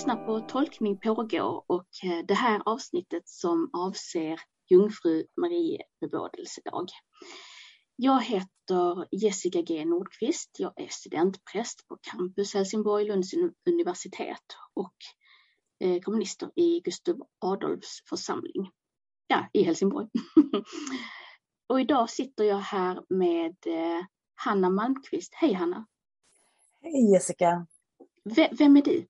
lyssnar på Tolkning pågår och eh, det här avsnittet som avser Jungfru Marie bebådelsedag. Jag heter Jessica G Nordqvist. Jag är studentpräst på Campus Helsingborg, Lunds universitet och eh, kommunister i Gustav Adolfs församling. Ja, i Helsingborg. och idag sitter jag här med eh, Hanna Malmqvist. Hej Hanna! Hej Jessica! V vem är du?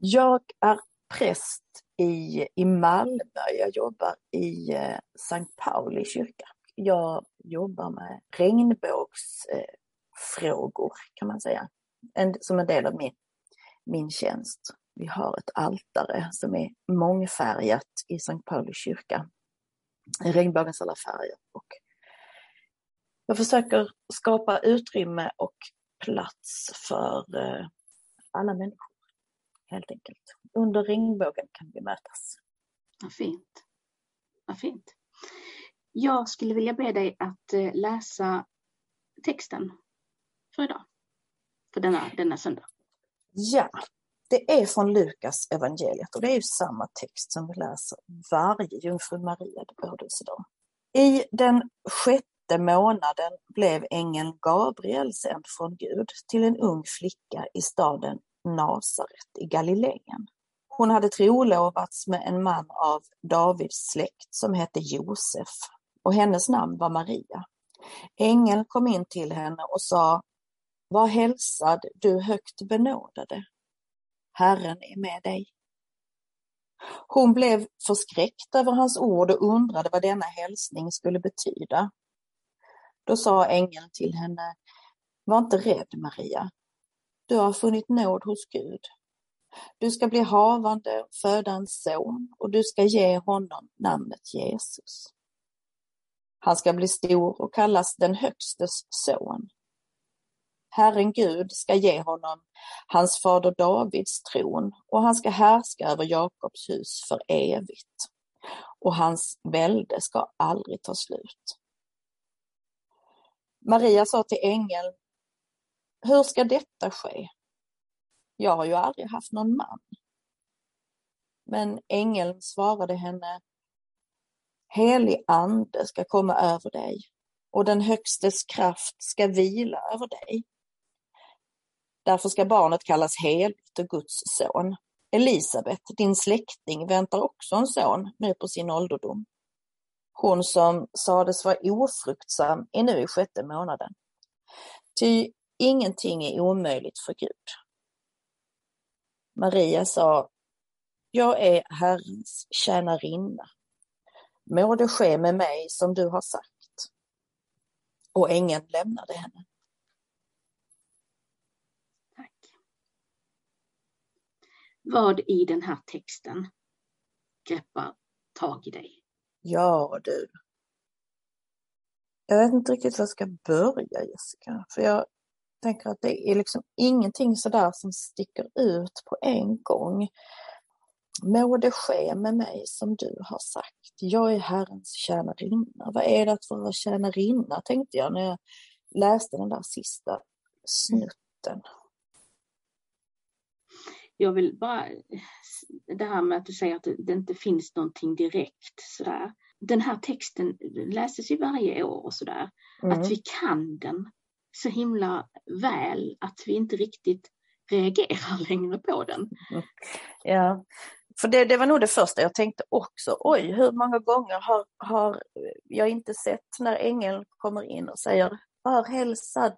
Jag är präst i, i Malmö. Jag jobbar i eh, Sankt Pauli kyrka. Jag jobbar med regnbågsfrågor eh, kan man säga, en, som en del av min, min tjänst. Vi har ett altare som är mångfärgat i Sankt Pauli kyrka. Regnbågens alla färger. Och jag försöker skapa utrymme och plats för eh, alla människor helt enkelt. Under regnbågen kan vi mötas. Vad fint. Vad fint. Jag skulle vilja be dig att eh, läsa texten för idag. För denna, denna söndag. Ja, det är från Lukas evangeliet och det är ju samma text som vi läser varje Jungfru Maria födelsedag. I den sjätte månaden blev ängeln Gabriel sänd från Gud till en ung flicka i staden Nasaret i Galileen. Hon hade trolovats med en man av Davids släkt som hette Josef och hennes namn var Maria. Ängeln kom in till henne och sa Var hälsad du högt benådade. Herren är med dig. Hon blev förskräckt över hans ord och undrade vad denna hälsning skulle betyda. Då sa ängeln till henne Var inte rädd Maria, du har funnit nåd hos Gud. Du ska bli havande och föda en son och du ska ge honom namnet Jesus. Han ska bli stor och kallas den högstes son. Herren Gud ska ge honom hans fader Davids tron och han ska härska över Jakobs hus för evigt. Och hans välde ska aldrig ta slut. Maria sa till ängeln, hur ska detta ske? Jag har ju aldrig haft någon man. Men ängeln svarade henne, helig ande ska komma över dig och den högstes kraft ska vila över dig. Därför ska barnet kallas heligt och Guds son. Elisabet, din släkting, väntar också en son nu på sin ålderdom. Hon som sades vara ofruktsam är nu i sjätte månaden. Ty Ingenting är omöjligt för Gud. Maria sa, jag är Herrens tjänarinna. Må det ske med mig som du har sagt. Och ängeln lämnade henne. Tack. Vad i den här texten greppar tag i dig? Ja du. Jag vet inte riktigt var jag ska börja Jessica, för jag tänker att det är liksom ingenting sådär som sticker ut på en gång. Må det ske med mig som du har sagt. Jag är Herrens tjänarinna. Vad är det att vara tjänarinna, tänkte jag när jag läste den där sista snutten. Jag vill bara, det här med att du säger att det inte finns någonting direkt sådär. Den här texten läses ju varje år och sådär. Mm. Att vi kan den så himla väl att vi inte riktigt reagerar längre på den. Ja, för det, det var nog det första jag tänkte också. Oj, hur många gånger har, har jag inte sett när ängeln kommer in och säger Var hälsad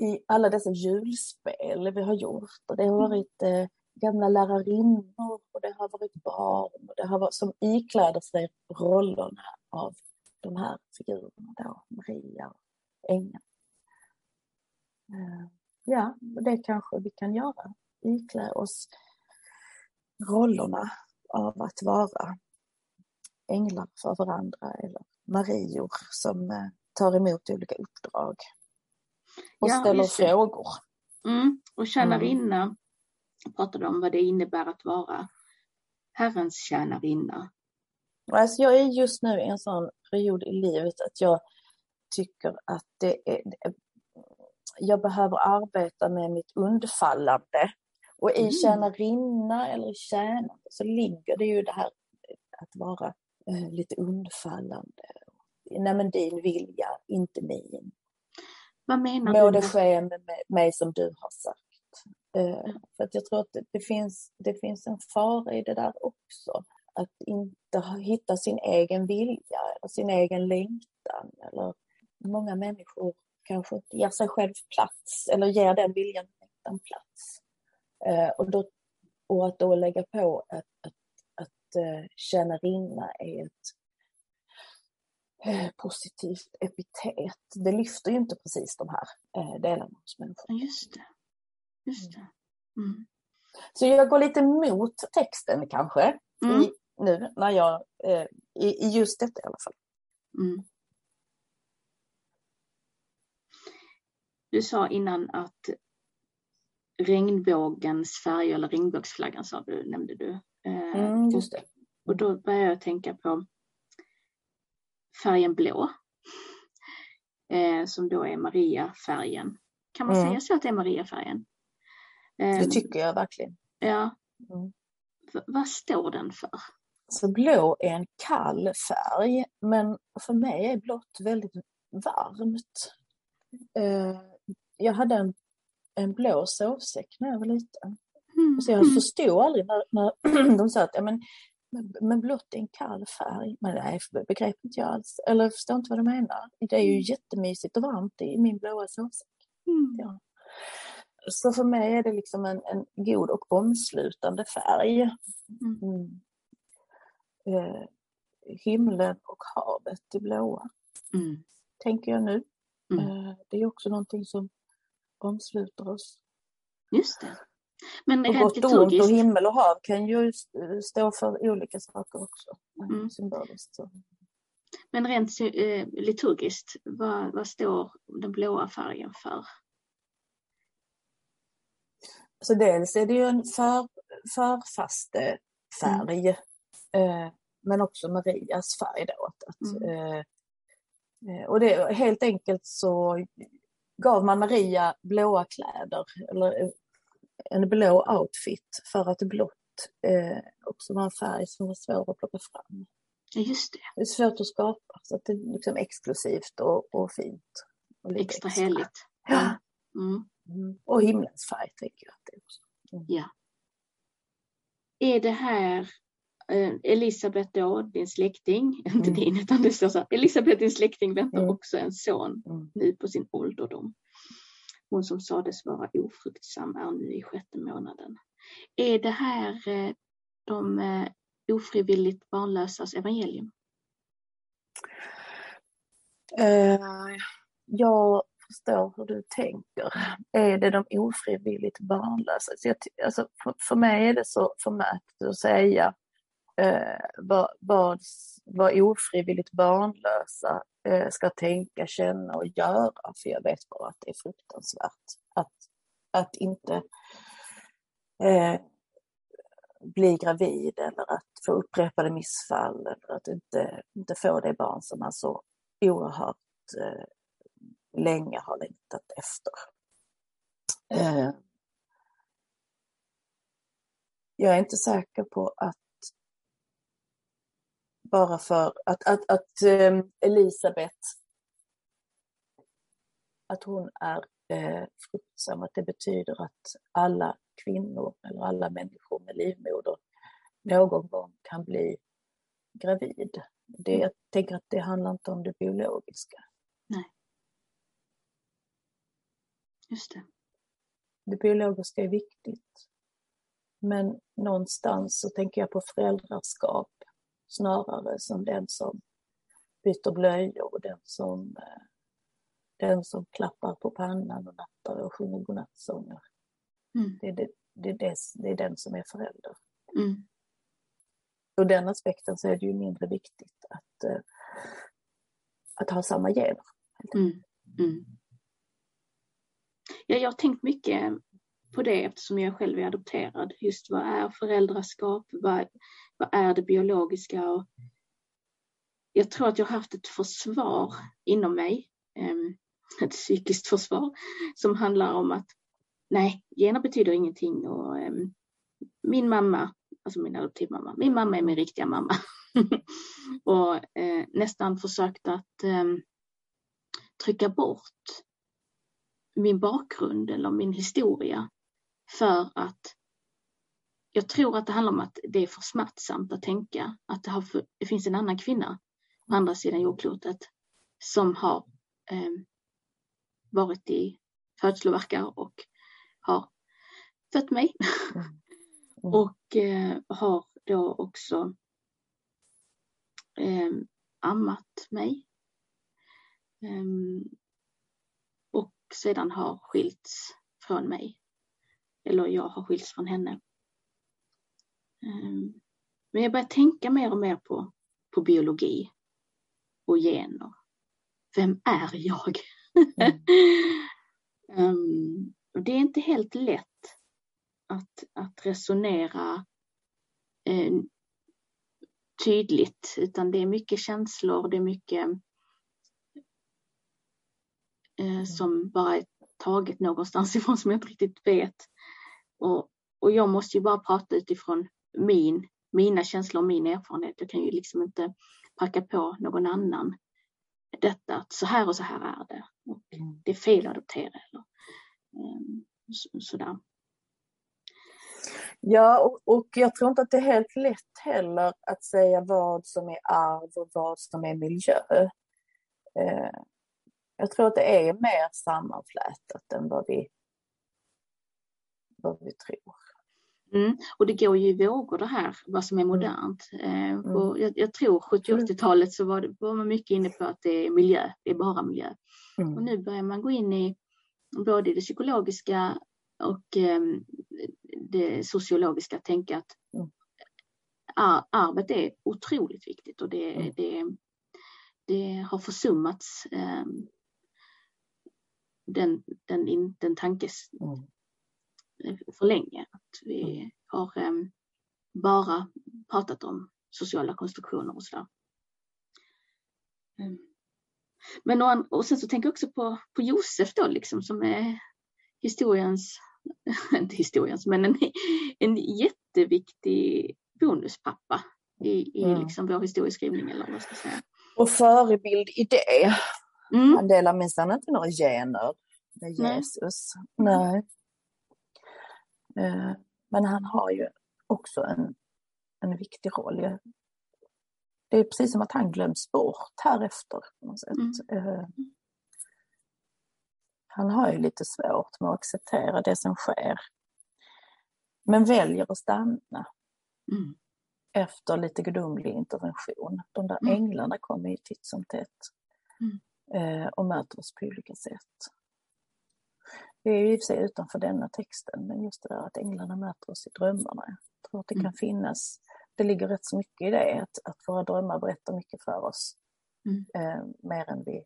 i alla dessa julspel vi har gjort. Och det har varit eh, gamla lärarinnor och det har varit barn och det har varit, som ikläder sig rollerna av de här figurerna då, Maria och ängeln. Eh, ja, det kanske vi kan göra. Iklä oss rollerna av att vara änglar för varandra eller Marior som eh, tar emot olika uppdrag och ja, ställer frågor. Mm. Och tjänarinna mm. pratade om vad det innebär att vara Herrens tjänarinna. Alltså jag är just nu i en sån period i livet att jag tycker att det är, jag behöver arbeta med mitt undfallande Och i Mm. tjänarinna eller i tjänande så ligger det ju det här att vara eh, lite undfallande. Nej men din vilja, inte min. Vad menar Må du? det med- ske med mig, som du har sagt. Eh, för att jag tror att det, det, finns, det finns en fara i det där också. Att inte hitta sin egen vilja eller sin egen längtan. Eller många människor kanske inte ger sig själv plats eller ger den viljan längtan plats. Eh, och, då, och att då lägga på att, att, att uh, tjänarinna är ett eh, positivt epitet. Det lyfter ju inte precis de här eh, delarna hos människor. Just det. Just det. Mm. Så jag går lite mot texten kanske Mm. i, nu när jag, eh, i, i just detta i alla fall. Mm. Du sa innan att regnbågens färger, eller regnbågsflaggan sa du, nämnde du. Eh, Mm, just det. Och då börjar jag tänka på färgen blå. Eh, som då är Maria-färgen. Kan man Mm. säga så att det är Maria-färgen? Eh, Det tycker jag verkligen. Ja. Mm. Vad står den för? Så blå är en kall färg, men för mig är blått väldigt varmt. Jag hade en, en blå sovsäck när jag var liten. Mm. Så jag förstod aldrig när, när de sa att ja, men, men blått är en kall färg. Men nej, begrep inte jag alls. Eller förstår inte vad de menar. Det är ju jättemysigt och varmt i min blåa sovsäck. Mm. Ja. Så för mig är det liksom en, en god och omslutande färg. Mm. Mm. Eh, himlen och havet i blåa, Mm. tänker jag nu. Mm. Eh, det är också någonting som omsluter oss. Just det. Men Och rent gott och ont och himmel och hav kan ju st- stå för olika saker också. eh, Mm. Symboliskt. Så. men rent eh, liturgiskt, vad, vad står den blåa färgen för? så dels är det ju en för, förfaste färg. Eh, men också Marias färg då. Att, Mm. eh, och det, helt enkelt så gav man Maria blåa kläder eller en blå outfit för att blått eh, också var en färg som var svår att plocka fram. Ja, just det. Det är svårt att skapa så att det är liksom exklusivt och, och fint. Och lite Extra heligt. Ja. Mm. Mm. Och himlens färg tänker jag att det är också. Är det här eh, Elisabet då, din släkting, inte Mm. din utan det står så här, Elisabet din släkting väntar Mm. också en son Mm. nu på sin ålderdom. Hon som sades vara ofruktsam är nu i sjätte månaden. Är det här eh, de eh, ofrivilligt barnlösas evangelium? Eh, jag förstår hur du tänker. Är det de ofrivilligt barnlösa? Så jag, alltså, för, för mig är det så förmätet att säga eh, vad, vad, vad ofrivilligt barnlösa eh, ska tänka, känna och göra. För jag vet bara att det är fruktansvärt att, att inte eh, bli gravid eller att få upprepade missfall eller att inte, inte få det barn som man så oerhört eh, länge har längtat efter. Eh, jag är inte säker på att bara för att, att, att eh, Elisabet att hon är eh, fruktsam, att det betyder att alla kvinnor eller alla människor med livmoder någon gång kan bli gravid. Det, jag tänker att det handlar inte om det biologiska. Just det. Det biologiska är viktigt. Men någonstans så tänker jag på föräldraskap snarare som den som byter blöjor och den som, eh, den som klappar på pannan och nattar och sjunger godnattsånger. Mm. Det, det, det, det, det är den som är förälder. Mm. Ur den aspekten så är det ju mindre viktigt att, eh, att ha samma gener. Mm. Mm. Ja, jag har tänkt mycket på det eftersom jag själv är adopterad. Just vad är föräldraskap? Vad, vad är det biologiska? Och jag tror att jag har haft ett försvar inom mig, ehm, ett psykiskt försvar, som handlar om att nej, gener betyder ingenting och ehm, min mamma, alltså min adoptivmamma, min mamma är min riktiga mamma. och eh, nästan försökt att ehm, trycka bort min bakgrund eller min historia för att jag tror att det handlar om att det är för smärtsamt att tänka att det, för, det finns en annan kvinna på andra sidan jordklotet som har eh, varit i födslovärkar och har fött mig. Mm. Mm. och eh, har då också eh, ammat mig. Um, och sedan har skilts från mig. Eller jag har skilts från henne. Um, men jag börjar tänka mer och mer på, på biologi och gener. Vem är jag? Mm. och det är inte helt lätt att, att resonera eh, tydligt utan det är mycket känslor, det är mycket eh, mm. som bara är taget någonstans ifrån som jag inte riktigt vet. Och, och jag måste ju bara prata utifrån min, mina känslor och min erfarenhet. Jag kan ju liksom inte packa på någon annan detta att så här och så här är det. Och mm. det är fel att adoptera. Eller, um, så, sådär. Ja, och, och, jag tror inte att det är helt lätt heller att säga vad som är arv och vad som är miljö. Eh, jag tror att det är mer sammanflätat än vad vi, vad vi tror. Mm. Och det går ju i vågor det här, vad som är mm. modernt. Eh, mm. jag, jag, tror 70-80-talet så var, det, var man mycket inne på att det är miljö, det är bara miljö. Mm. Och nu börjar man gå in i både det psykologiska och eh, det sociologiska tänka att mm. arvet är otroligt viktigt och det, mm. det, det har försummats eh, den, den, den tankes. För länge. Att vi mm. har eh, bara pratat om sociala konstruktioner och sådär. Mm. Men och, och sen så tänker jag också på, på Josef då liksom som är historiens inte historiens, men en, en jätteviktig bonuspappa i, i mm. liksom vår historieskrivning eller vad ska jag säga. Och förebild i det. Mm. Han delar minsann inte några gener med Jesus. Nej. Nej. Eh, men han har ju också en, en viktig roll. Det är precis som att han glöms bort här efter. Mm. Eh, han har ju lite svårt med att acceptera det som sker. Men väljer att stanna. Mm. Efter lite gudomlig intervention. De där mm. änglarna kommer ju titt som tätt. Mm. Eh, och möter oss på olika sätt. Det är ju i och för sig utanför denna texten, men just det där att änglarna möter oss i drömmarna. Jag tror att det kan mm. finnas, det ligger rätt så mycket i det, att, att våra drömmar berättar mycket för oss. Mm. Eh, mer än vi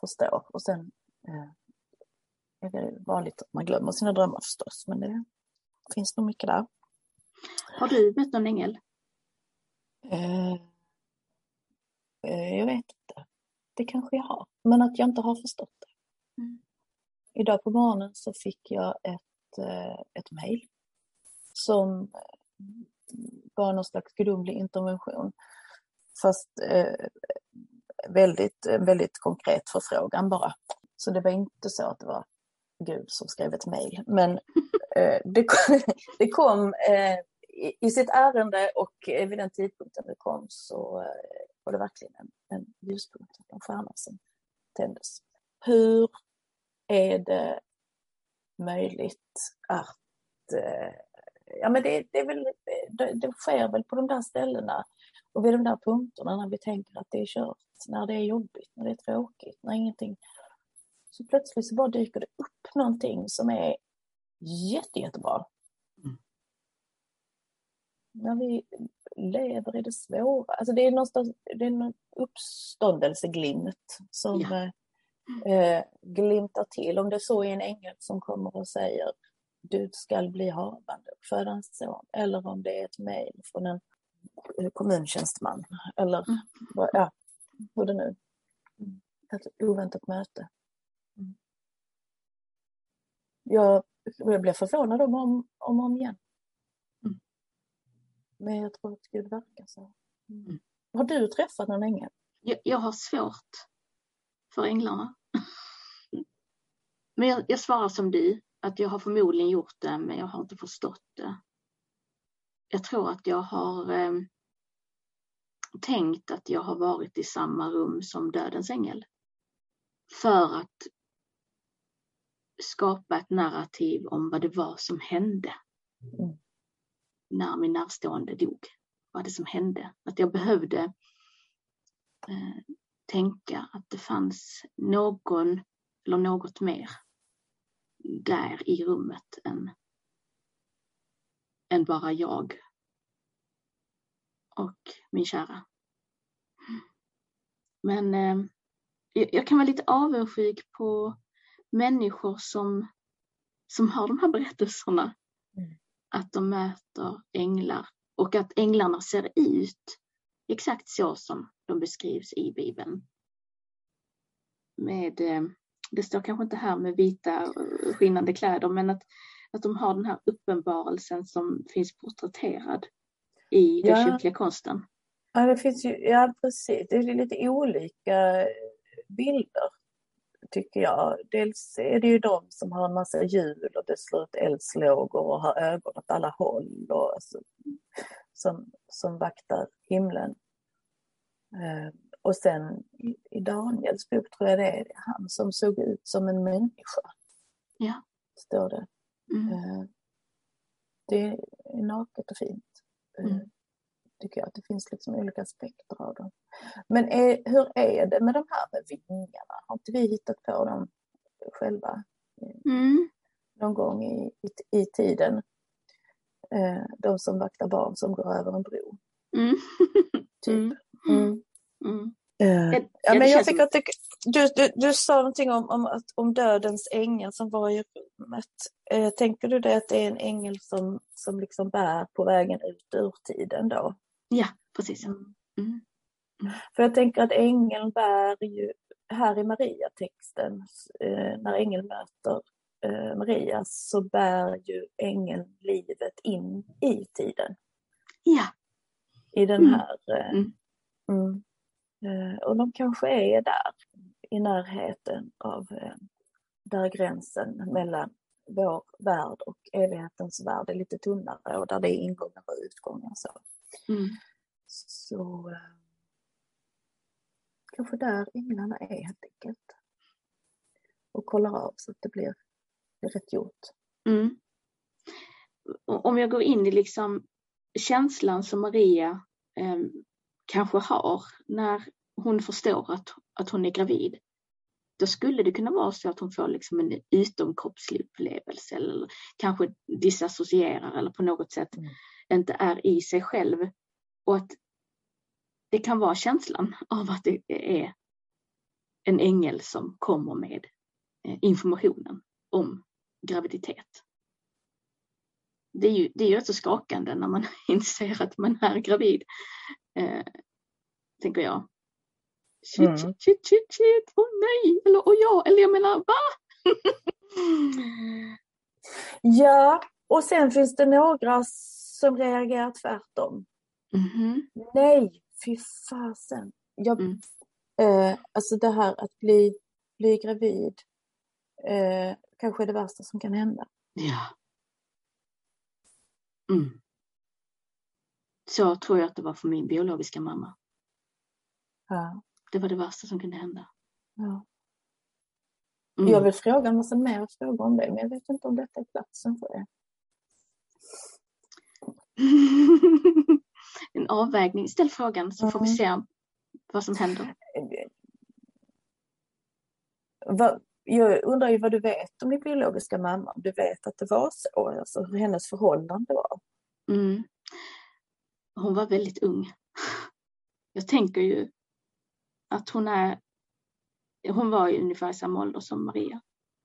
förstår. Och sen eh, det är vanligt att man glömmer sina drömmar förstås, men det finns nog mycket där. Har du mött någon ängel? Eh, eh, jag vet inte. Det kanske jag har, men att jag inte har förstått det. Mm. Idag på morgonen så fick jag ett, eh, ett mejl som var någon slags gudomlig intervention. Fast eh, väldigt, väldigt konkret förfrågan bara. Så det var inte så att det var Gud som skrev ett mejl. Men eh, det, kom, det kom eh, i, sitt ärende och eh, vid den tidpunkten det kom så eh, var det verkligen en, en ljuspunkt, en stjärna som tändes. Hur är det möjligt att eh, Ja men det, det, väl, det, det sker väl på de där ställena och vid de där punkterna när vi tänker att det är kört, när det är jobbigt, när det är tråkigt, när ingenting så plötsligt så bara dyker det upp någonting som är jätte, jättebra. Mm. När vi lever i det svåra, alltså det är någonstans, det är någon uppståndelseglimt som ja. Eh, glimtar till. Om det så är en ängel som kommer och säger du skall bli havande och föda en son. Eller om det är ett mejl från en eh, kommuntjänsteman. Eller mm. ja, hur det nu Ett oväntat möte. Jag jag blir förvånad om om, om, om igen. Mm. Men jag tror att Gud verkar så. Mm. Har du träffat någon ängel? Jag, jag har svårt för änglarna. Men jag, jag svarar som du, att jag har förmodligen gjort det, men jag har inte förstått det. Jag tror att jag har eh, tänkt att jag har varit i samma rum som dödens ängel. För att skapa ett narrativ om vad det var som hände. Mm. När min närstående dog. Vad det som hände. Att jag behövde eh, tänka att det fanns någon eller något mer där i rummet än, än bara jag och min kära. Men eh, jag kan vara lite avundsjuk på människor som, som har de här berättelserna. Mm. Att de möter änglar och att änglarna ser ut exakt så som de beskrivs i Bibeln. Med, eh, det står kanske inte här med vita skinnande kläder, men att, att de har den här uppenbarelsen som finns porträtterad i den Ja. kyrkliga konsten. Ja, det finns ju, ja precis, det är lite olika bilder tycker jag. Dels är det ju de som har en massa hjul och det slår ut eldslågor och har ögon åt alla håll och alltså, som, som vaktar himlen. Eh, och sen i, Daniels bok tror jag det är han som såg ut som en människa. Ja. Står det. Mm. Eh, det är naket och fint. Eh, Mm. Tycker jag att det finns liksom olika aspekter av dem. Men är, hur är det med de här med vingarna? Har inte vi hittat på dem själva Mm. någon gång i, i, i tiden? De som vaktar barn som går över en bro. Mm. Typ. Mm. Mm. Mm. Eh, Det- ja, men jag tycker att det, du, du, du sa någonting om, om, om dödens ängel som var i rummet. Eh, tänker du det att det är en ängel som, som liksom bär på vägen ut ur tiden då? Ja, precis. Mm. För jag tänker att ängeln bär ju, här i Maria-texten, eh, när ängeln möter Maria, så bär ju ängeln livet in i tiden. Ja. I den Mm. här... Mm. Eh, och de kanske är där, i närheten av eh, där gränsen mellan vår värld och evighetens värld är lite tunnare och där det är ingångar och utgångar. Så. Mm. Så eh, kanske där änglarna är helt enkelt. Och kollar av så att det blir, rätt gjort. Mm. Om jag går in i liksom känslan som Maria kanske har när hon förstår att, att hon är gravid. Då skulle det kunna vara så att hon får liksom en utomkroppslig upplevelse eller kanske disassocierar eller på något sätt Mm. inte är i sig själv. Och att det kan vara känslan av att det är en ängel som kommer med eh, informationen om graviditet. Det är ju, det är ju rätt så skakande när man inser att man är gravid. Eh, tänker jag. Shit, Mm. shit, shit, shit, shit, åh nej, eller åh ja, eller jag menar va? Ja, och sen finns det några som reagerar tvärtom. Mhm, Nej, fy fasen. Jag, Mm. eh, alltså det här att bli, bli gravid eh, kanske är det värsta som kan hända. Ja. Mm. Så tror jag att det var för min biologiska mamma. Ja, Det var det värsta som kunde hända. ja. Mm. Jag vill fråga en massa mer frågor om det, men jag vet inte om detta är platsen för det. en avvägning. Ställ frågan så får vi Mm. se vad som händer. Jag undrar ju vad du vet om din biologiska mamma, om du vet att det var så, alltså hur hennes förhållande var. Mm. Hon var väldigt ung. Jag tänker ju att hon är hon var i ungefär samma ålder som Maria.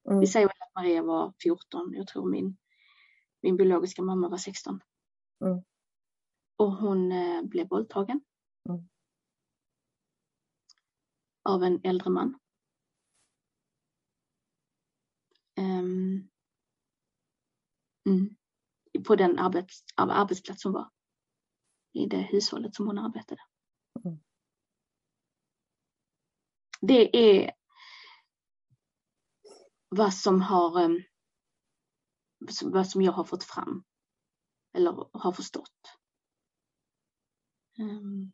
Mm. Vi säger att Maria var 14. Jag tror min, min biologiska mamma var 16. Mm. Och hon eh, blev våldtagen. Mm. Av en äldre man. Mm. På den arbets, arbetsplats hon var. I det hushållet som hon arbetade. Mm. Det är vad som har ehm, vad som jag har fått fram eller har förstått. Um,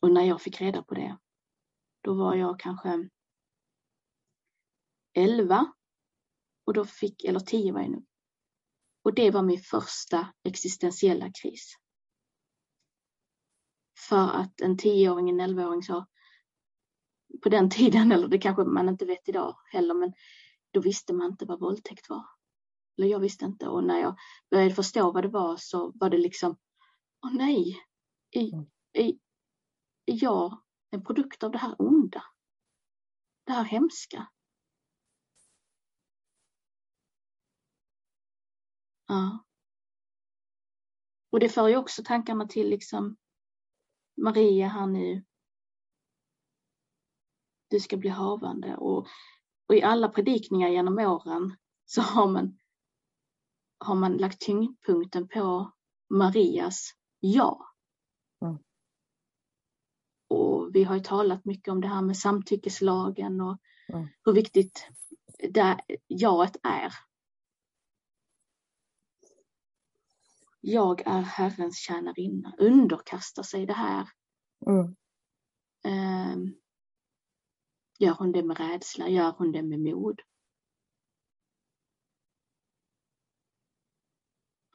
och när jag fick reda på det, då var jag kanske 11 och då fick, eller 10 var jag nu. Och det var min första existentiella kris. För att en 10-åring, en 11-åring sa på den tiden, eller det kanske man inte vet idag heller, men då visste man inte vad våldtäkt var. Eller jag visste inte och när jag började förstå vad det var så var det liksom, åh nej, är, mm. är, är jag en produkt av det här onda? Det här hemska? Ja. Och det för ju också tankarna till liksom Maria här nu. Du ska bli havande och, och i alla predikningar genom åren så har man, har man lagt tyngdpunkten på Marias ja. Mm. Och vi har ju talat mycket om det här med samtyckeslagen och mm. hur viktigt det jaet är jag är Herrens tjänarinna, underkastar sig det här. Mm. Um, gör hon det med rädsla? Gör hon det med mod?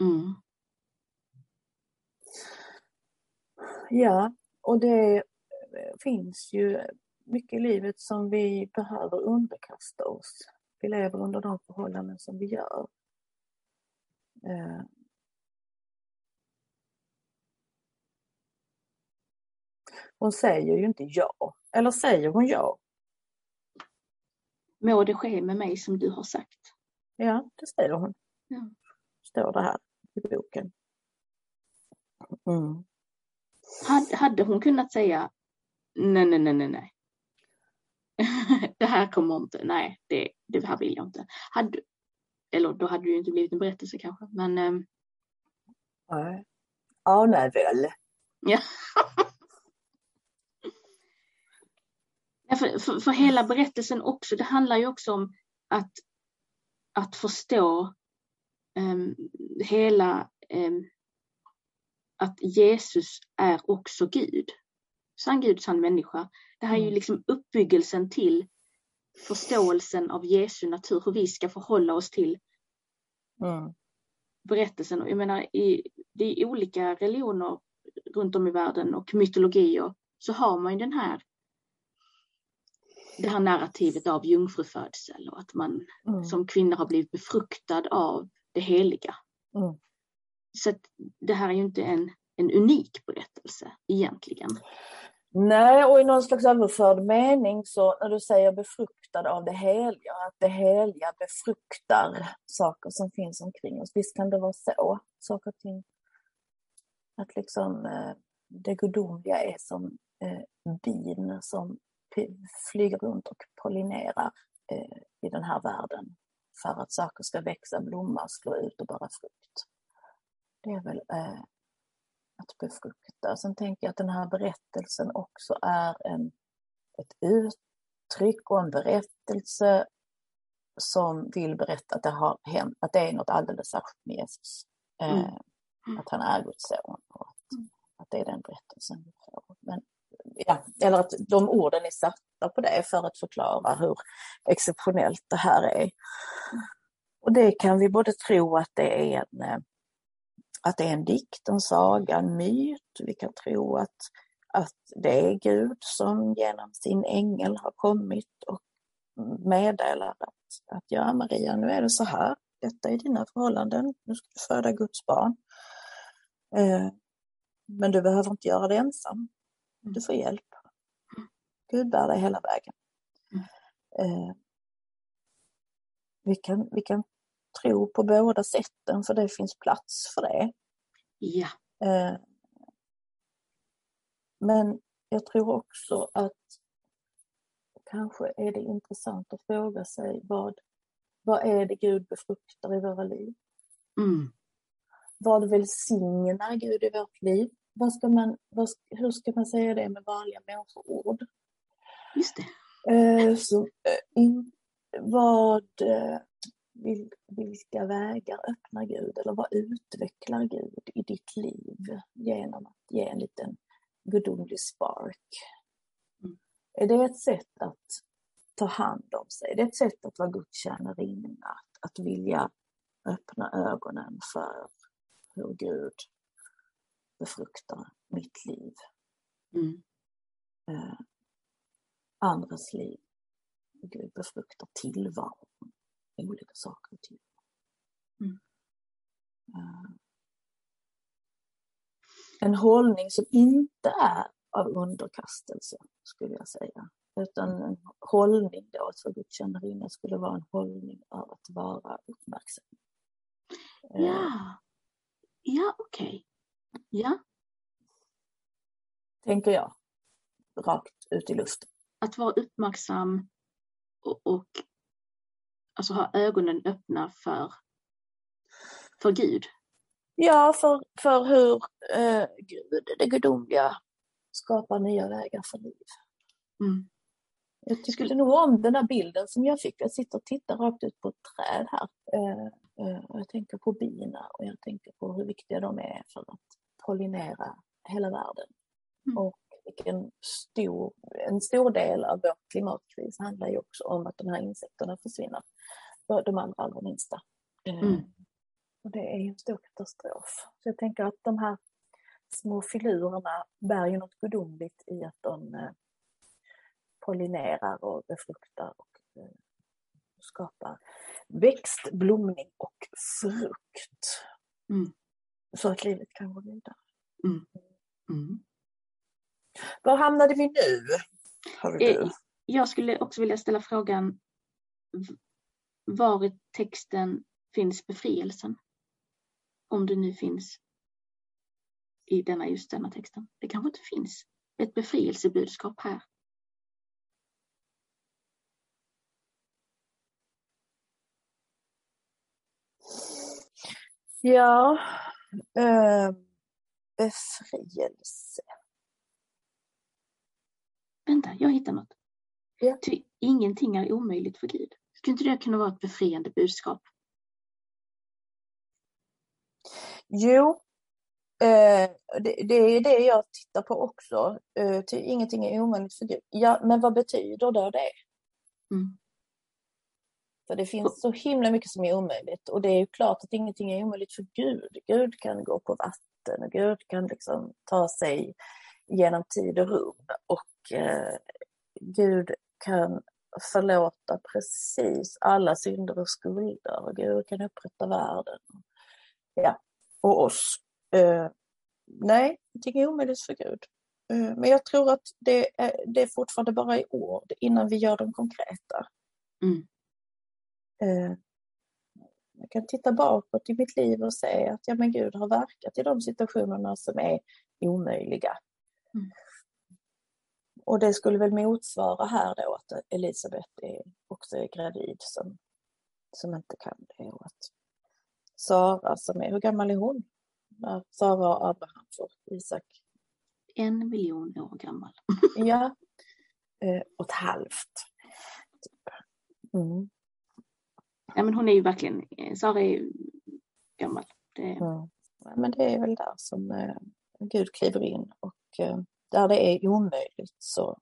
Mm. Ja, och det finns ju mycket i livet som vi behöver underkasta oss. Vi lever under de förhållanden som vi gör. Hon säger ju inte ja. Eller säger hon ja? Må det ske med mig som du har sagt. Ja, det säger hon. Ja. Står det här i boken. Mm. Hade, hade hon kunnat säga nej, nej, nej, nej, nej. det här kommer inte, nej, det, det här vill jag inte. Hade, eller då hade det ju inte blivit en berättelse kanske, men... Ähm... Nej. Ja, nej väl. Ja. Ja, för, för, för, hela berättelsen också, det handlar ju också om att, att förstå um, hela um, att Jesus är också Gud. Sann Gud, sann människa. Det här är ju mm. liksom uppbyggelsen till förståelsen av Jesu natur, hur vi ska förhålla oss till mm. berättelsen. Jag menar, i, i olika religioner runt om i världen och mytologier så har man ju den här det här narrativet av jungfrufödsel och att man mm. som kvinna har blivit befruktad av det heliga. Mm. Så det här är ju inte en, en unik berättelse egentligen. Nej, och i någon slags överförd mening så när du säger befruktad av det heliga, att det heliga befruktar saker som finns omkring oss. Visst kan det vara så. Saker och ting. Att liksom eh, det gudomliga är som eh, bin som flyger runt och pollinerar eh, i den här världen för att saker ska växa, blomma, slå ut och bära frukt. Det är väl eh, att befrukta. Sen tänker jag att den här berättelsen också är en, ett uttryck och en berättelse som vill berätta att det har hänt, att det är något alldeles särskilt med Jesus. Eh, mm. Att han är Guds son och att, mm. att det är den berättelsen vi eller att de orden är satta på det för att förklara hur exceptionellt det här är. Och det kan vi både tro att det är en, eh, att det är en dikt, en saga, en myt. Vi kan tro att, att det är Gud som genom sin ängel har kommit och meddelar att, att ja Maria, nu är det så här. Detta är dina förhållanden. Nu ska du föda Guds barn. Eh, men du behöver inte göra det ensam. Du får hjälp. Gud bär dig hela vägen. Eh, vi, kan, vi kan tro på båda sätten för det finns plats för det. Ja. Eh, men jag tror också att kanske är det intressant att fråga sig vad, vad är det Gud befruktar i våra liv? Mm. Vad välsignar Gud i vårt liv? Vad ska man, vad, hur ska man säga det med vanliga människoord? Just det. Eh, så, eh, in, vad, eh, vil, vilka vägar öppnar Gud eller vad utvecklar Gud i ditt liv genom att ge en liten gudomlig spark? Mm. Är det ett sätt att ta hand om sig? Det är ett sätt att vara gudstjänarinna, att, att vilja öppna ögonen för hur Gud befruktar mitt liv. Mm. Andras liv. Gud befruktar tillvaron, olika saker och ting. Mm. Eh, en hållning som inte är av underkastelse, skulle jag säga. Utan en hållning då, att för gudstjänarinna skulle vara en hållning av att vara uppmärksam. Eh, Ja. Ja, okej. Ja, Tänker jag. Rakt ut i luften. Att vara uppmärksam och, och alltså ha ögonen öppna för, för Gud. Ja, för, för hur eh, Gud, det gudomliga, skapar nya vägar för liv. Mm. Jag tyckte nog om den här bilden som jag fick. Jag sitter och tittar rakt ut på ett träd här. Eh, eh, jag tänker på bina och jag tänker på hur viktiga de är för att pollinera hela världen. Mm. Och vilken stor, en stor del av vår klimatkris handlar ju också om att de här insekterna försvinner. De allra, allra minsta. Eh, Mm. och det är ju en stor katastrof. Så jag tänker att de här små filurerna bär ju något gudomligt i att de eh, pollinerar och befruktar och eh, skapar växt, blomning och frukt. Mm. Så att livet kan gå vidare. Mm. Var hamnade vi nu? Hör Eh? Jag skulle också vilja ställa frågan var i texten finns befrielsen? Om det nu finns i denna, just denna texten. Det kanske inte finns ett befrielsebudskap här. Ja, eh, befrielse. Vänta, jag hittar något. Ja. Ty ingenting är omöjligt för Gud. Skulle inte det kunna vara ett befriande budskap? Jo, eh, det, det är det jag tittar på också. Eh, ty ingenting är omöjligt för Gud. Ja, men vad betyder då det? Mm. För det finns så himla mycket som är omöjligt och det är ju klart att ingenting är omöjligt för Gud. Gud kan gå på vatten och Gud kan liksom ta sig genom tid och rum och eh, Gud kan förlåta precis alla synder och skulder och Gud kan upprätta världen. Ja, och oss. Eh, nej, ingenting är omöjligt för Gud. Eh, men jag tror att det är, det är fortfarande bara i ord innan vi gör dem konkreta. Mm. Eh, jag kan titta bakåt i mitt liv och se att ja, men Gud har verkat i de situationerna som är omöjliga. Mm. Och det skulle väl motsvara här då att Elisabet är, också är gravid som, som inte kan det. Och att Sara som är, hur gammal är hon? När Sara och Abraham får Isak. En miljon år gammal. Ja, eh, och ett halvt. Typ. Mm. Ja, men hon är ju verkligen, Sara är ju gammal. Det, Mm. Ja, men det är väl där som eh, Gud kliver in och eh, där det är omöjligt så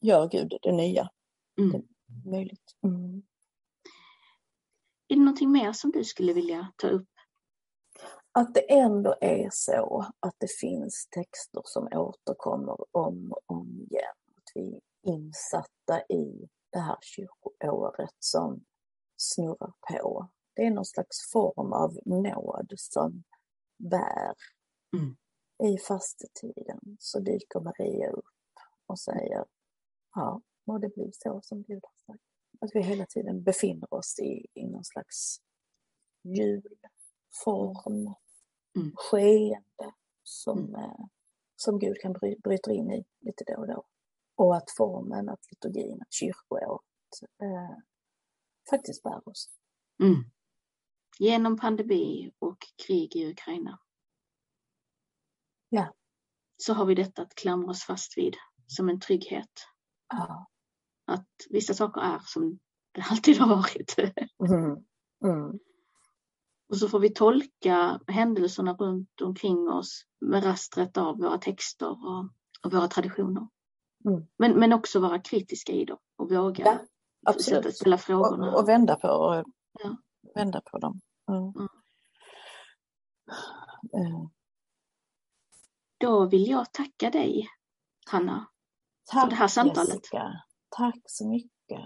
gör Gud det nya mm. möjligt. Mm. Är det någonting mer som du skulle vilja ta upp? Att det ändå är så att det finns texter som återkommer om och om igen. Att vi är insatta i det här kyrkoåret som snurrar på. Det är någon slags form av nåd som bär. Mm. I fastetiden så dyker Maria upp och säger ja, må det bli så som Gud har sagt. Att vi hela tiden befinner oss i, i någon slags julform, Mm. skeende som, Mm. eh, som Gud kan bry, bryta in i lite då och då. Och att formen, att liturgin, att kyrkoåret eh, faktiskt bär oss. Mm. genom pandemi och krig i Ukraina. Ja. Så har vi detta att klamra oss fast vid som en trygghet. Ja. Att vissa saker är som det alltid har varit. Mm. Mm. Och så får vi tolka händelserna runt omkring oss med rastret av våra texter och, och våra traditioner. Mm. Men, men också vara kritiska i dem och våga Ja, sätta, ställa frågorna. Och, och vända på, Ja. vända på dem. Mm. Mm. Då vill jag tacka dig, Hanna. Tack det här samtalet. Jessica. Tack så mycket.